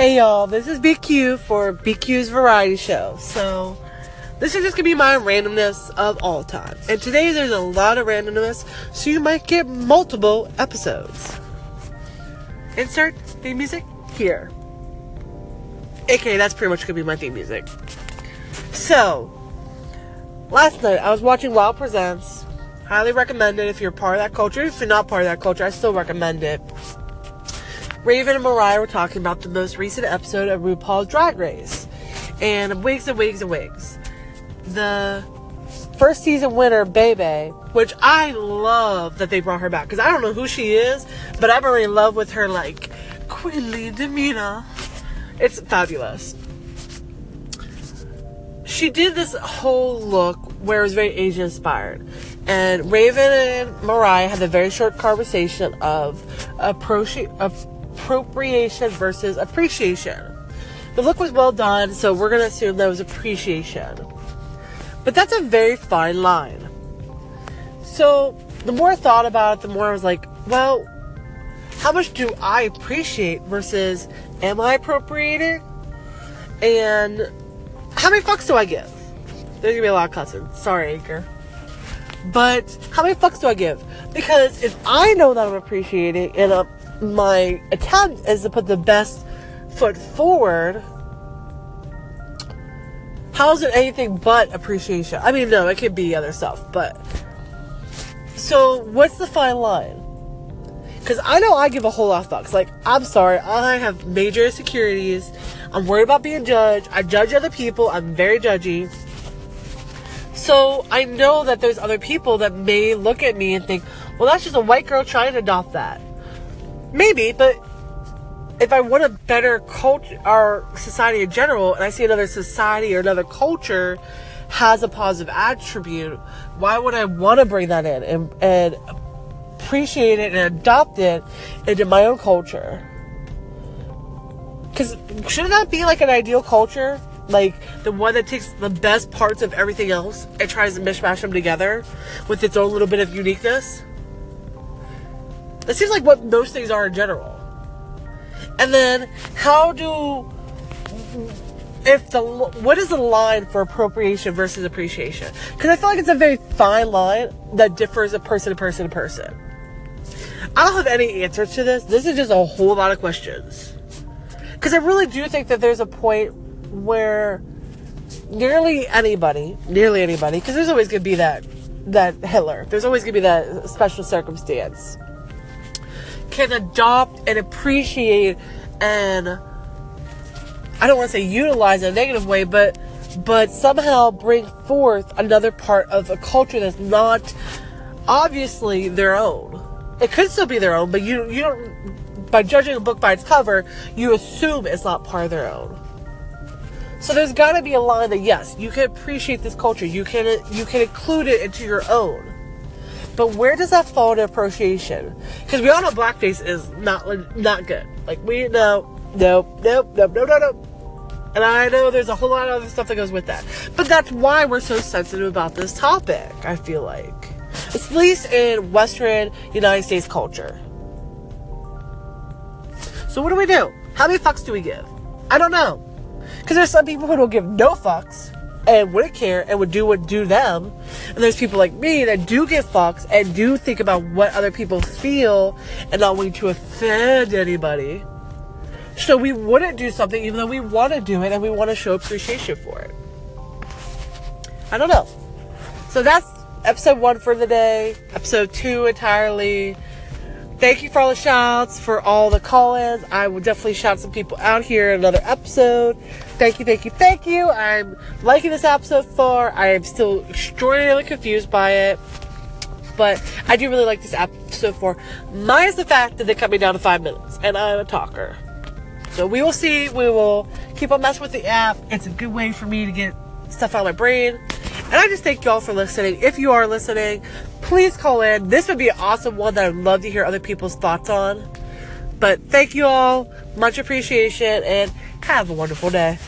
Hey y'all, this is BQ for BQ's Variety Show. So, this is just gonna be my randomness of all time. And today there's a lot of randomness, so you might get multiple episodes. Insert theme music here. Okay, that's pretty much gonna be my theme music. So, last night I was watching WOW Presents. Highly recommend it if you're part of that culture. If you're not part of that culture, I still recommend it. Raven and Mariah were talking about the most recent episode of RuPaul's Drag Race. And wigs and wigs and wigs. The first season winner, Bebe, which I love that they brought her back because I don't know who she is, but I'm really in love with her like queenly demeanor. It's fabulous. She did this whole look where it was very Asian inspired. And Raven and Mariah had a very short conversation of approaching of appropriation versus appreciation. The look was well done, so we're going to assume that was appreciation. But that's a very fine line. So the more I thought about it, the more I was like, well, how much do I appreciate versus am I appropriating? And how many fucks do I give? There's gonna be a lot of cussing. Sorry, Anchor. But how many fucks do I give? Because if I know that I'm appreciating and uh, my attempt is to put the best foot forward, how is it anything but appreciation? I mean, no, it could be other stuff, but. So, what's the fine line? Because I know I give a whole lot of fucks. Like, I'm sorry, I have major insecurities. I'm worried about being judged. I judge other people. I'm very judgy. So I know that there's other people that may look at me and think, well, that's just a white girl trying to adopt that. Maybe, but if I want a better culture, our society in general, and I see another society or another culture has a positive attribute, why would I want to bring that in and, and appreciate it and adopt it into my own culture? Because shouldn't that be like an ideal culture? Like the one that takes the best parts of everything else and tries to mishmash them together with its own little bit of uniqueness? That seems like what most things are in general. And then, how do if the what is the line for appropriation versus appreciation? Because I feel like it's a very fine line that differs a person to person to person. I don't have any answers to this. This is just a whole lot of questions. Because I really do think that there's a point where nearly anybody, nearly anybody, because there's always going to be that that Hitler. There's always going to be that special circumstance. Can adopt and appreciate and I don't want to say utilize in a negative way, but but somehow bring forth another part of a culture that's not obviously their own. It could still be their own, but you you don't by judging a book by its cover, you assume it's not part of their own. So there's got to be a line that yes, you can appreciate this culture. You can you can include it into your own. But where does that fall to appreciation? Because we all know blackface is not not good. Like we know, nope, nope, nope, no, no, no. And I know there's a whole lot of other stuff that goes with that. But that's why we're so sensitive about this topic. I feel like, at least in Western United States culture. So what do we do? How many fucks do we give? I don't know. Because there's some people who don't give no fucks and wouldn't care and would do what do them. And there's people like me that do get fucks and do think about what other people feel and not wanting to offend anybody. So we wouldn't do something even though we want to do it and we want to show appreciation for it. I don't know. So that's episode one for the day. Episode two entirely thank you for all the shouts, for all the call ins. I will definitely shout some people out here in another episode. Thank you, thank you, thank you. I'm liking this episode far. I am still extraordinarily confused by it. But I do really like this episode far. Minus the fact that they cut me down to five minutes, and I'm a talker. So we will see. We will keep on messing with the app. It's a good way for me to get stuff out of my brain. And I just thank y'all for listening. If you are listening, please call in. This would be an awesome one that I'd love to hear other people's thoughts on. But thank you all. Much appreciation and have a wonderful day.